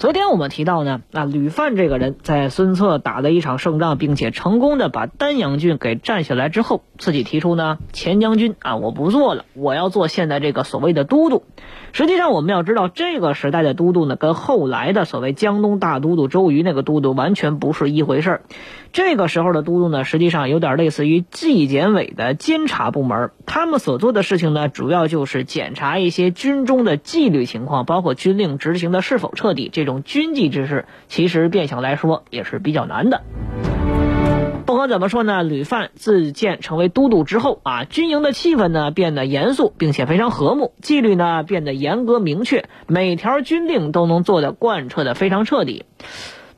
昨天我们提到呢，那，吕范这个人在孙策打了一场胜仗，并且成功的把丹阳郡给占下来之后，自己提出呢，前将军啊，我不做了，我要做现在这个所谓的都督。实际上，我们要知道，这个时代的都督呢，跟后来的所谓江东大都督周瑜那个都督完全不是一回事儿。这个时候的都督呢，实际上有点类似于纪检委的监察部门，他们所做的事情呢，主要就是检查一些军中的纪律情况，包括军令执行的是否彻底。这种军纪之事，其实变相来说也是比较难的。不管怎么说呢，吕范自荐成为都督之后啊，军营的气氛呢变得严肃，并且非常和睦，纪律呢变得严格明确，每条军令都能做的贯彻的非常彻底。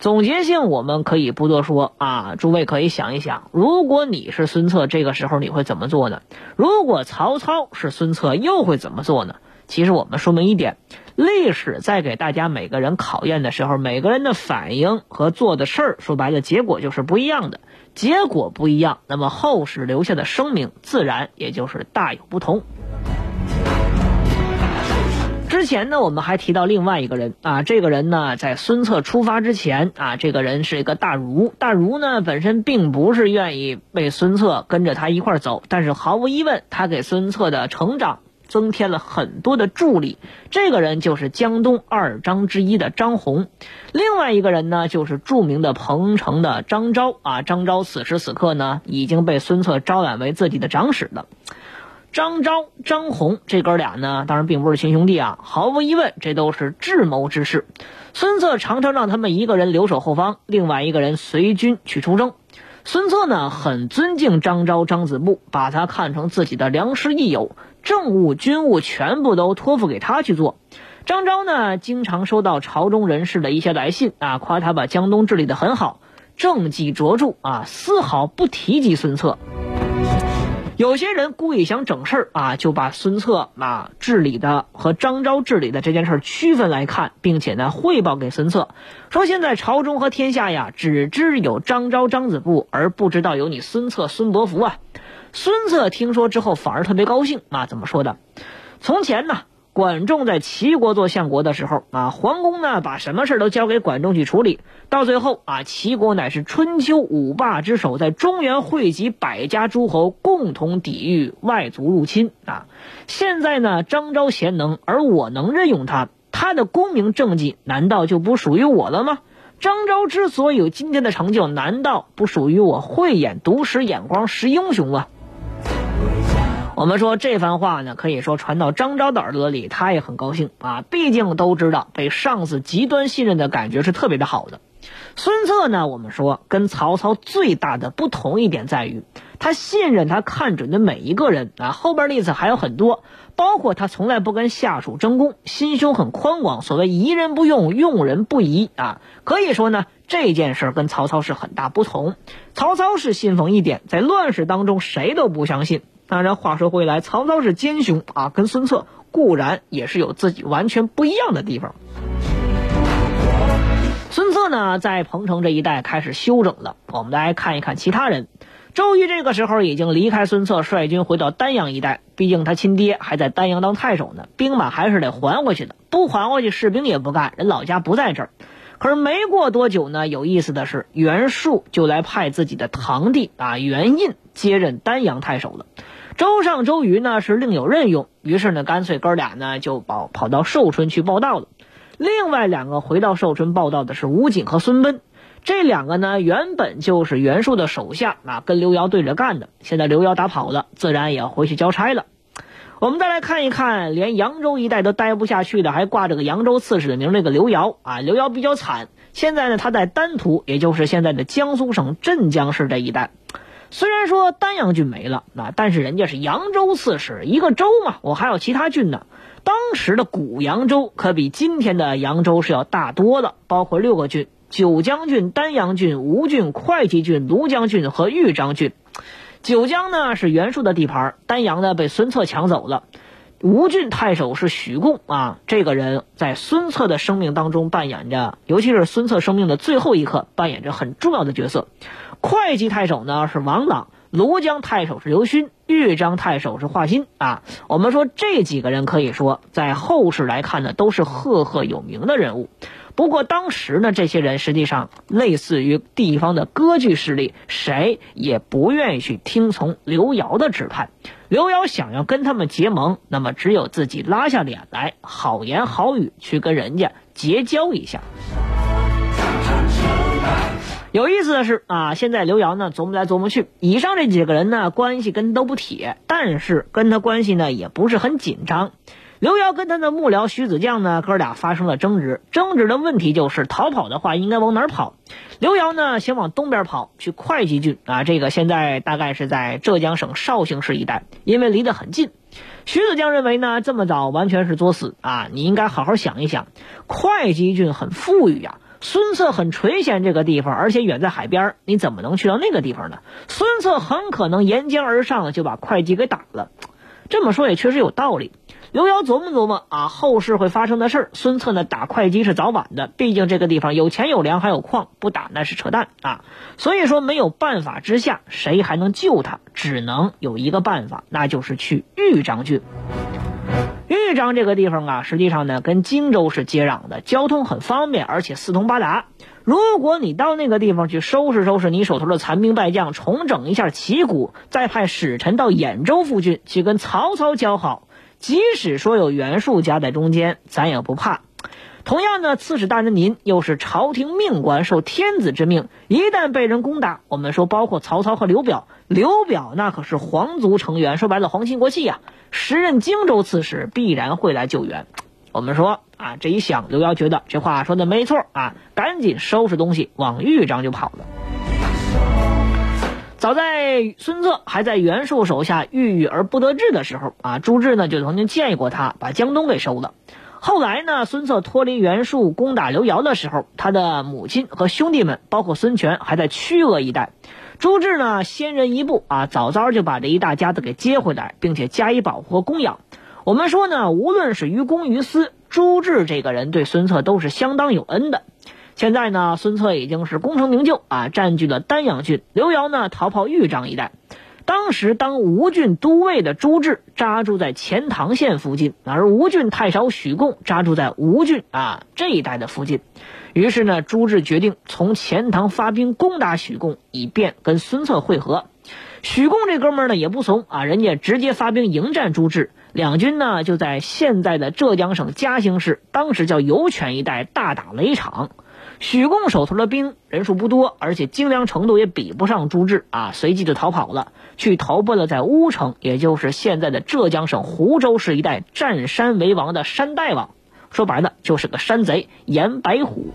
总结性我们可以不多说啊，诸位可以想一想，如果你是孙策，这个时候你会怎么做呢？如果曹操是孙策，又会怎么做呢？其实我们说明一点，历史在给大家每个人考验的时候，每个人的反应和做的事儿，说白了结果就是不一样的。结果不一样，那么后世留下的声明自然也就是大有不同。之前呢，我们还提到另外一个人啊，这个人呢，在孙策出发之前啊，这个人是一个大儒。大儒呢，本身并不是愿意被孙策跟着他一块走，但是毫无疑问，他给孙策的成长增添了很多的助力。这个人就是江东二张之一的张宏。另外一个人呢，就是著名的彭城的张昭啊。张昭此时此刻呢，已经被孙策招揽为自己的长史了。张昭、张宏这哥俩呢，当然并不是亲兄弟啊。毫无疑问，这都是智谋之士。孙策常常让他们一个人留守后方，另外一个人随军去出征。孙策呢，很尊敬张昭、张子布，把他看成自己的良师益友，政务、军务全部都托付给他去做。张昭呢，经常收到朝中人士的一些来信啊，夸他把江东治理得很好，政绩卓著啊，丝毫不提及孙策。有些人故意想整事儿啊，就把孙策啊治理的和张昭治理的这件事儿区分来看，并且呢汇报给孙策，说现在朝中和天下呀，只知有张昭、张子布，而不知道有你孙策、孙伯符啊。孙策听说之后反而特别高兴啊，怎么说的？从前呢。管仲在齐国做相国的时候啊，桓公呢把什么事都交给管仲去处理，到最后啊，齐国乃是春秋五霸之首，在中原汇集百家诸侯，共同抵御外族入侵啊。现在呢，张昭贤能，而我能任用他，他的功名政绩难道就不属于我了吗？张昭之所以有今天的成就，难道不属于我慧眼独识眼光识英雄吗？我们说这番话呢，可以说传到张昭的耳朵里，他也很高兴啊。毕竟都知道被上司极端信任的感觉是特别的好的。孙策呢，我们说跟曹操最大的不同一点在于，他信任他看准的每一个人啊。后边例子还有很多，包括他从来不跟下属争功，心胸很宽广。所谓疑人不用，用人不疑啊。可以说呢，这件事跟曹操是很大不同。曹操是信奉一点，在乱世当中谁都不相信。当然，话说回来，曹操是奸雄啊，跟孙策固然也是有自己完全不一样的地方。孙策呢，在彭城这一带开始休整了。我们来看一看其他人。周瑜这个时候已经离开孙策，率军回到丹阳一带。毕竟他亲爹还在丹阳当太守呢，兵马还是得还回去的。不还回去，士兵也不干，人老家不在这儿。可是没过多久呢，有意思的是，袁术就来派自己的堂弟啊袁印接任丹阳太守了。周上、周瑜呢是另有任用，于是呢，干脆哥俩呢就跑跑到寿春去报道了。另外两个回到寿春报道的是吴景和孙奔，这两个呢原本就是袁术的手下啊，跟刘繇对着干的。现在刘繇打跑了，自然也要回去交差了。我们再来看一看，连扬州一带都待不下去的，还挂着个扬州刺史的名，那个刘繇啊，刘繇比较惨。现在呢，他在丹徒，也就是现在的江苏省镇江市这一带。虽然说丹阳郡没了，那但是人家是扬州刺史，一个州嘛，我还有其他郡呢。当时的古扬州可比今天的扬州是要大多了，包括六个郡，九江郡、丹阳郡、吴郡、会稽郡、庐江郡和豫章郡。九江呢是袁术的地盘，丹阳呢被孙策抢走了。吴郡太守是许贡啊，这个人在孙策的生命当中扮演着，尤其是孙策生命的最后一刻，扮演着很重要的角色。会稽太守呢是王朗，庐江太守是刘勋，豫章太守是华歆啊。我们说这几个人可以说在后世来看呢，都是赫赫有名的人物。不过当时呢，这些人实际上类似于地方的割据势力，谁也不愿意去听从刘繇的指派。刘繇想要跟他们结盟，那么只有自己拉下脸来，好言好语去跟人家结交一下。有意思的是啊，现在刘繇呢琢磨来琢磨去，以上这几个人呢关系跟都不铁，但是跟他关系呢也不是很紧张。刘瑶跟他的幕僚徐子将呢，哥俩发生了争执。争执的问题就是逃跑的话应该往哪儿跑。刘瑶呢想往东边跑，去会稽郡啊，这个现在大概是在浙江省绍兴市一带，因为离得很近。徐子将认为呢，这么早完全是作死啊！你应该好好想一想，会稽郡很富裕呀，孙策很垂涎这个地方，而且远在海边，你怎么能去到那个地方呢？孙策很可能沿江而上，就把会稽给打了。这么说也确实有道理。刘繇琢磨琢磨啊，后世会发生的事儿。孙策呢打会稽是早晚的，毕竟这个地方有钱有粮还有矿，不打那是扯淡啊。所以说没有办法之下，谁还能救他？只能有一个办法，那就是去豫章郡。豫章这个地方啊，实际上呢跟荆州是接壤的，交通很方便，而且四通八达。如果你到那个地方去收拾收拾你手头的残兵败将，重整一下旗鼓，再派使臣到兖州附近去跟曹操交好。即使说有袁术夹在中间，咱也不怕。同样呢，刺史大人您又是朝廷命官，受天子之命，一旦被人攻打，我们说包括曹操和刘表，刘表那可是皇族成员，说白了皇亲国戚呀，时任荆州刺史，必然会来救援。我们说啊，这一想，刘繇觉得这话说的没错啊，赶紧收拾东西往豫章就跑了。早在孙策还在袁术手下郁郁而不得志的时候啊，朱志呢就曾经建议过他把江东给收了。后来呢，孙策脱离袁术攻打刘繇的时候，他的母亲和兄弟们，包括孙权，还在曲阿一带。朱志呢先人一步啊，早早就把这一大家子给接回来，并且加以保护和供养。我们说呢，无论是于公于私，朱志这个人对孙策都是相当有恩的。现在呢，孙策已经是功成名就啊，占据了丹阳郡。刘繇呢，逃跑豫章一带。当时当吴郡都尉的朱志扎住在钱塘县附近，而吴郡太守许贡扎住在吴郡啊这一带的附近。于是呢，朱志决定从钱塘发兵攻打许贡，以便跟孙策会合。许贡这哥们儿呢也不怂啊，人家直接发兵迎战朱志，两军呢就在现在的浙江省嘉兴市，当时叫油泉一带大打了一场。许贡手头的兵人数不多，而且精良程度也比不上朱志啊，随即就逃跑了，去投奔了在乌城，也就是现在的浙江省湖州市一带占山为王的山大王，说白了就是个山贼严白虎。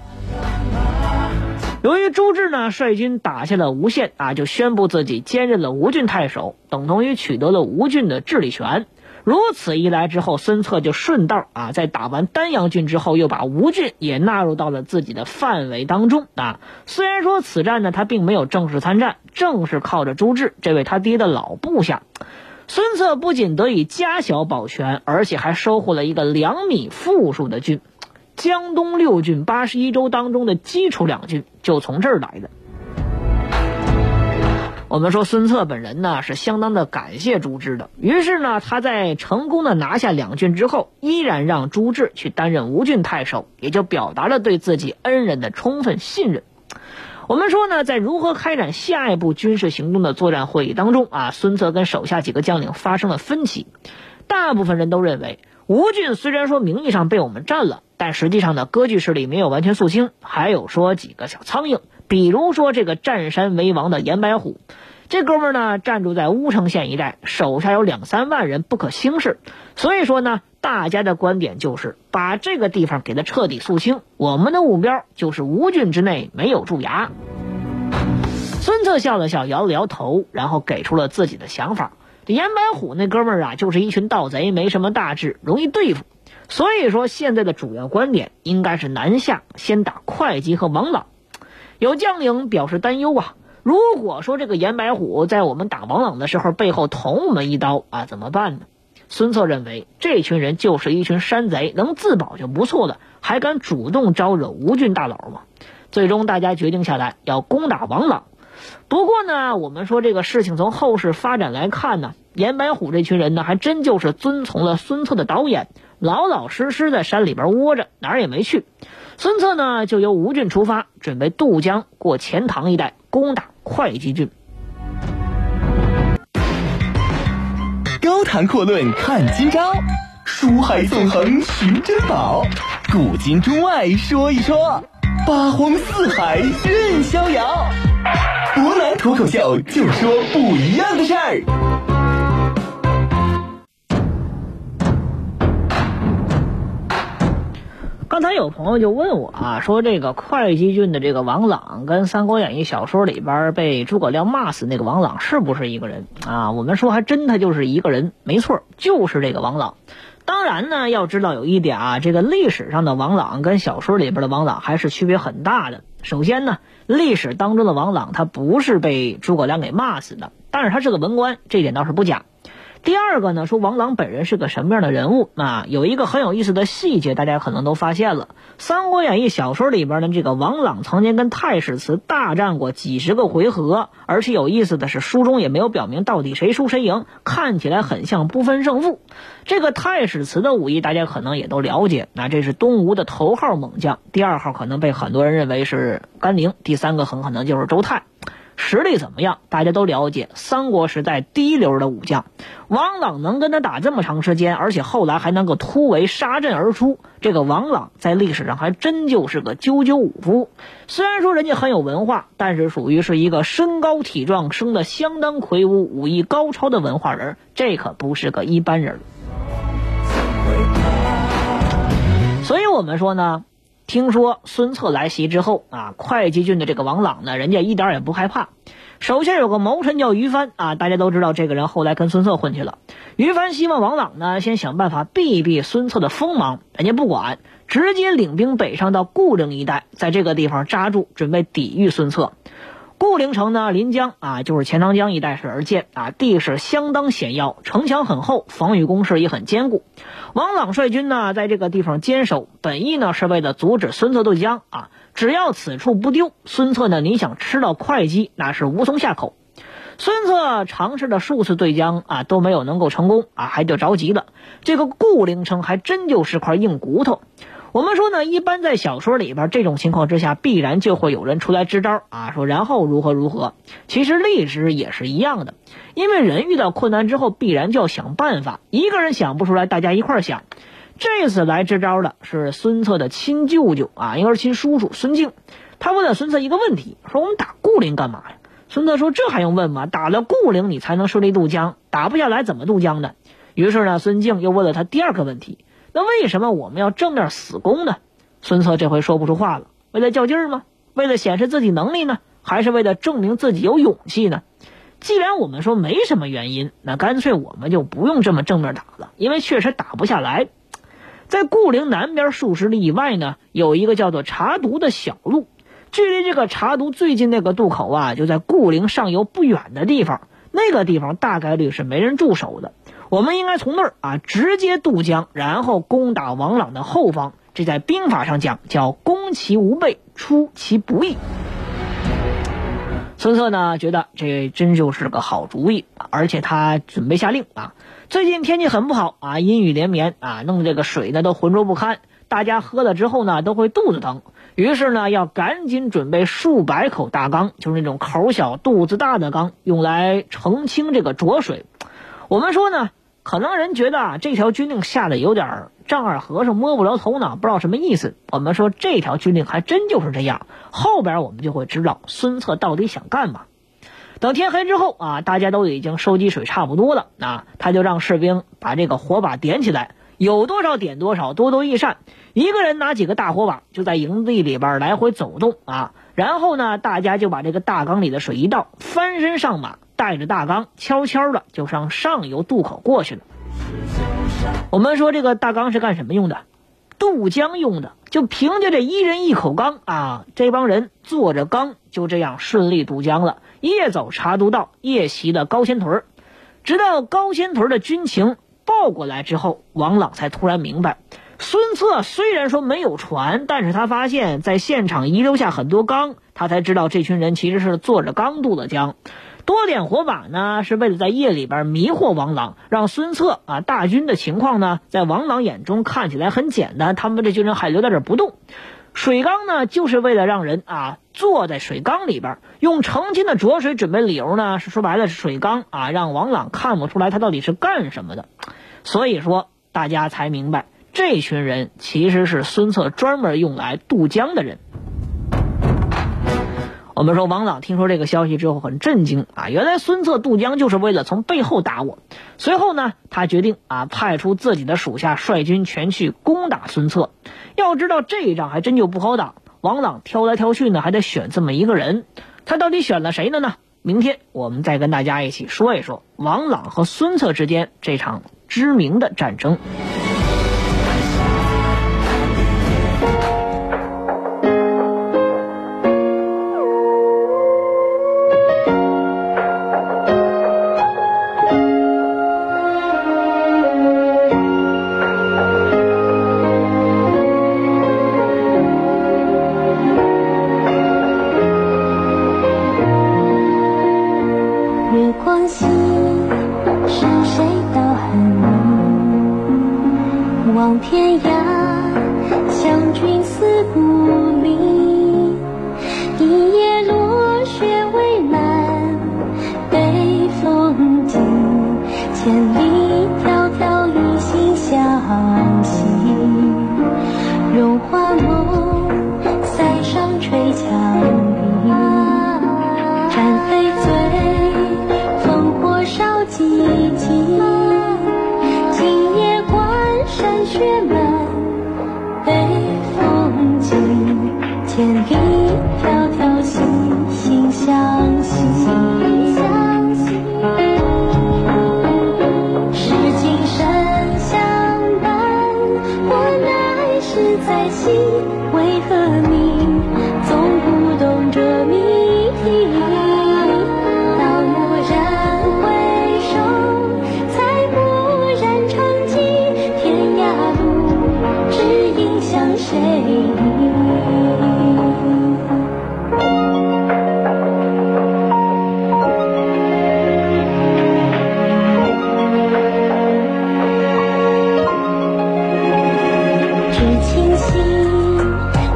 由于朱志呢率军打下了吴县啊，就宣布自己兼任了吴郡太守，等同于取得了吴郡的治理权。如此一来之后，孙策就顺道啊，在打完丹阳郡之后，又把吴郡也纳入到了自己的范围当中啊。虽然说此战呢，他并没有正式参战，正是靠着朱志这位他爹的老部下，孙策不仅得以家小保全，而且还收获了一个粮米富庶的郡。江东六郡八十一州当中的基础两郡，就从这儿来的。我们说孙策本人呢是相当的感谢朱志的，于是呢他在成功的拿下两郡之后，依然让朱志去担任吴郡太守，也就表达了对自己恩人的充分信任。我们说呢，在如何开展下一步军事行动的作战会议当中啊，孙策跟手下几个将领发生了分歧。大部分人都认为，吴郡虽然说名义上被我们占了，但实际上呢割据势力没有完全肃清，还有说几个小苍蝇。比如说这个占山为王的严白虎，这哥们儿呢站住在乌城县一带，手下有两三万人，不可轻视。所以说呢，大家的观点就是把这个地方给他彻底肃清。我们的目标就是吴郡之内没有蛀牙。孙策笑了笑，摇了摇头，然后给出了自己的想法。这严白虎那哥们儿啊，就是一群盗贼，没什么大志，容易对付。所以说，现在的主要观点应该是南下，先打会稽和王朗。有将领表示担忧啊，如果说这个严白虎在我们打王朗的时候背后捅我们一刀啊，怎么办呢？孙策认为这群人就是一群山贼，能自保就不错了，还敢主动招惹吴郡大佬吗？最终大家决定下来要攻打王朗。不过呢，我们说这个事情从后世发展来看呢，严白虎这群人呢，还真就是遵从了孙策的导演，老老实实在山里边窝着，哪儿也没去。孙策呢，就由吴郡出发，准备渡江过钱塘一带，攻打会稽郡。高谈阔论看今朝，书海纵横寻珍宝，古今中外说一说，八荒四海任逍遥。湖南脱口秀，就说不一样的事儿。刚才有朋友就问我啊，说这个会稽郡的这个王朗，跟《三国演义》小说里边被诸葛亮骂死那个王朗是不是一个人啊？我们说还真他就是一个人，没错，就是这个王朗。当然呢，要知道有一点啊，这个历史上的王朗跟小说里边的王朗还是区别很大的。首先呢，历史当中的王朗他不是被诸葛亮给骂死的，但是他是个文官，这点倒是不假。第二个呢，说王朗本人是个什么样的人物啊？有一个很有意思的细节，大家可能都发现了，《三国演义》小说里边的这个王朗曾经跟太史慈大战过几十个回合，而且有意思的是，书中也没有表明到底谁输谁赢，看起来很像不分胜负。这个太史慈的武艺，大家可能也都了解，那这是东吴的头号猛将，第二号可能被很多人认为是甘宁，第三个很可能就是周泰。实力怎么样？大家都了解，三国时代第一流的武将，王朗能跟他打这么长时间，而且后来还能够突围杀阵而出，这个王朗在历史上还真就是个赳赳武夫。虽然说人家很有文化，但是属于是一个身高体壮、生得相当魁梧、武艺高超的文化人，这可不是个一般人。所以我们说呢。听说孙策来袭之后啊，会稽郡的这个王朗呢，人家一点也不害怕。手下有个谋臣叫于帆啊，大家都知道这个人后来跟孙策混去了。于帆希望王朗呢，先想办法避一避孙策的锋芒，人家不管，直接领兵北上到固陵一带，在这个地方扎住，准备抵御孙策。固陵城呢，临江啊，就是钱塘江一带是而建啊，地势相当险要，城墙很厚，防御工事也很坚固。王朗率军呢，在这个地方坚守，本意呢是为了阻止孙策渡江啊。只要此处不丢，孙策呢，你想吃到会稽，那是无从下口。孙策尝试了数次对江啊，都没有能够成功啊，还就着急了。这个固陵城还真就是块硬骨头。我们说呢，一般在小说里边，这种情况之下，必然就会有人出来支招啊，说然后如何如何。其实历史也是一样的，因为人遇到困难之后，必然就要想办法。一个人想不出来，大家一块想。这次来支招的是孙策的亲舅舅啊，应该是亲叔叔孙敬。他问了孙策一个问题，说我们打固陵干嘛呀？孙策说这还用问吗？打了固陵，你才能顺利渡江。打不下来，怎么渡江呢？于是呢，孙敬又问了他第二个问题。那为什么我们要正面死攻呢？孙策这回说不出话了。为了较劲儿吗？为了显示自己能力呢？还是为了证明自己有勇气呢？既然我们说没什么原因，那干脆我们就不用这么正面打了，因为确实打不下来。在固陵南边数十里以外呢，有一个叫做茶渎的小路，距离这个茶渎最近那个渡口啊，就在固陵上游不远的地方。那个地方大概率是没人驻守的。我们应该从那儿啊直接渡江，然后攻打王朗的后方。这在兵法上讲叫攻其无备，出其不意。孙策呢觉得这真就是个好主意，而且他准备下令啊。最近天气很不好啊，阴雨连绵啊，弄这个水呢都浑浊不堪，大家喝了之后呢都会肚子疼。于是呢要赶紧准备数百口大缸，就是那种口小肚子大的缸，用来澄清这个浊水。我们说呢。可能人觉得啊，这条军令下的有点丈二和尚摸不着头脑，不知道什么意思。我们说这条军令还真就是这样，后边我们就会知道孙策到底想干嘛。等天黑之后啊，大家都已经收集水差不多了，那他就让士兵把这个火把点起来，有多少点多少，多多益善。一个人拿几个大火把，就在营地里边来回走动啊。然后呢，大家就把这个大缸里的水一倒，翻身上马。带着大缸，悄悄的就上上游渡口过去了。我们说这个大缸是干什么用的？渡江用的，就凭借这一人一口缸啊，这帮人坐着缸就这样顺利渡江了。夜走茶都道，夜袭的高仙屯直到高仙屯的军情报过来之后，王朗才突然明白，孙策虽然说没有船，但是他发现在现场遗留下很多缸，他才知道这群人其实是坐着缸渡的江。多点火把呢，是为了在夜里边迷惑王朗，让孙策啊大军的情况呢，在王朗眼中看起来很简单，他们这群人还留在这不动。水缸呢，就是为了让人啊坐在水缸里边，用成斤的浊水准备理由呢，是说白了是水缸啊，让王朗看不出来他到底是干什么的。所以说，大家才明白，这群人其实是孙策专门用来渡江的人。我们说王朗听说这个消息之后很震惊啊，原来孙策渡江就是为了从背后打我。随后呢，他决定啊派出自己的属下率军前去攻打孙策。要知道这一仗还真就不好打，王朗挑来挑去呢，还得选这么一个人，他到底选了谁呢呢？明天我们再跟大家一起说一说王朗和孙策之间这场知名的战争。天涯相君，思故里。相信是清心，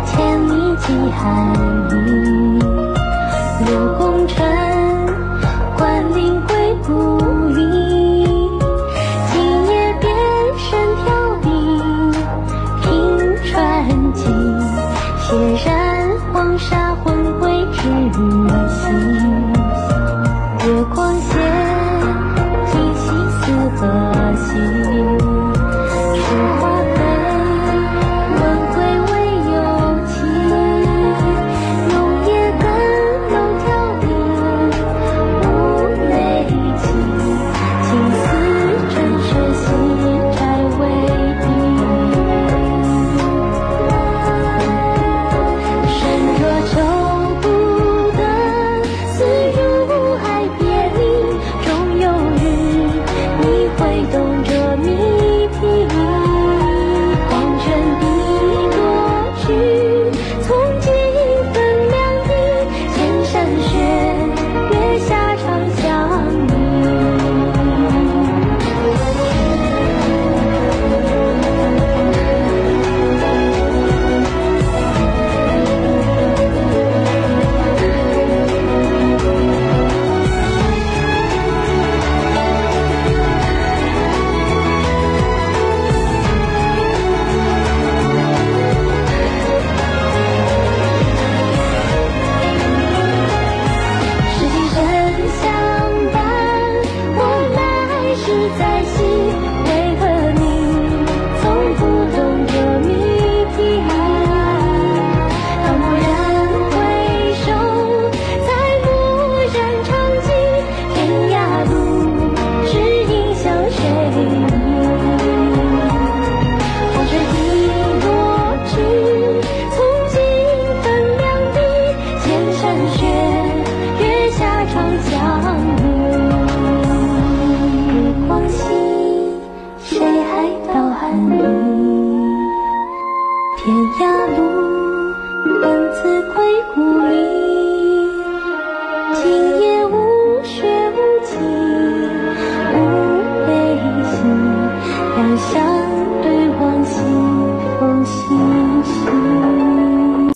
千里寄寒。